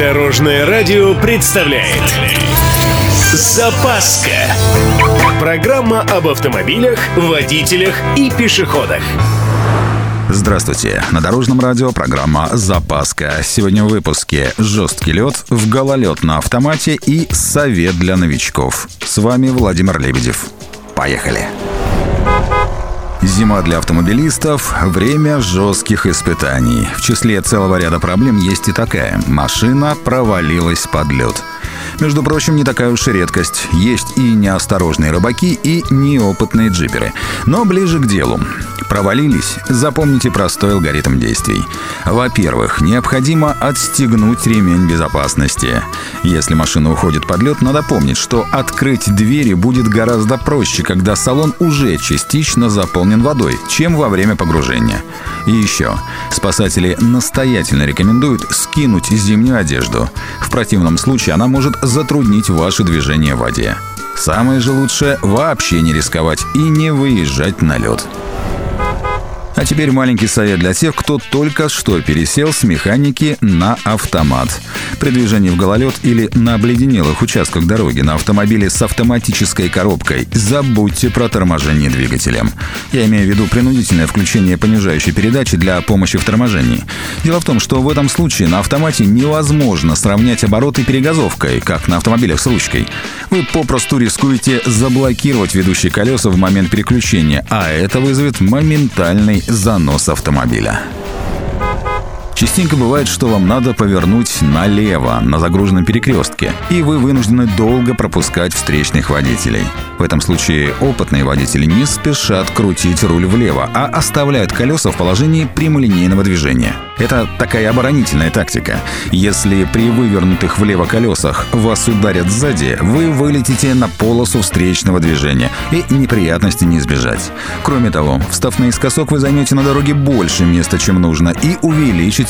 Дорожное радио представляет Запаска Программа об автомобилях, водителях и пешеходах Здравствуйте. На Дорожном радио программа «Запаска». Сегодня в выпуске «Жесткий лед», в гололед на автомате и совет для новичков. С вами Владимир Лебедев. Поехали. Зима для автомобилистов – время жестких испытаний. В числе целого ряда проблем есть и такая – машина провалилась под лед. Между прочим, не такая уж и редкость. Есть и неосторожные рыбаки, и неопытные джиперы. Но ближе к делу. Провалились? Запомните простой алгоритм действий. Во-первых, необходимо отстегнуть ремень безопасности. Если машина уходит под лед, надо помнить, что открыть двери будет гораздо проще, когда салон уже частично заполнен водой, чем во время погружения. И еще. Спасатели настоятельно рекомендуют скинуть зимнюю одежду. В противном случае она может затруднить ваше движение в воде. Самое же лучшее – вообще не рисковать и не выезжать на лед. А теперь маленький совет для тех, кто только что пересел с механики на автомат. При движении в гололед или на обледенелых участках дороги на автомобиле с автоматической коробкой забудьте про торможение двигателем. Я имею в виду принудительное включение понижающей передачи для помощи в торможении. Дело в том, что в этом случае на автомате невозможно сравнять обороты перегазовкой, как на автомобилях с ручкой. Вы попросту рискуете заблокировать ведущие колеса в момент переключения, а это вызовет моментальный занос автомобиля. Частенько бывает, что вам надо повернуть налево на загруженном перекрестке, и вы вынуждены долго пропускать встречных водителей. В этом случае опытные водители не спешат крутить руль влево, а оставляют колеса в положении прямолинейного движения. Это такая оборонительная тактика. Если при вывернутых влево колесах вас ударят сзади, вы вылетите на полосу встречного движения, и неприятности не избежать. Кроме того, встав наискосок, вы займете на дороге больше места, чем нужно, и увеличите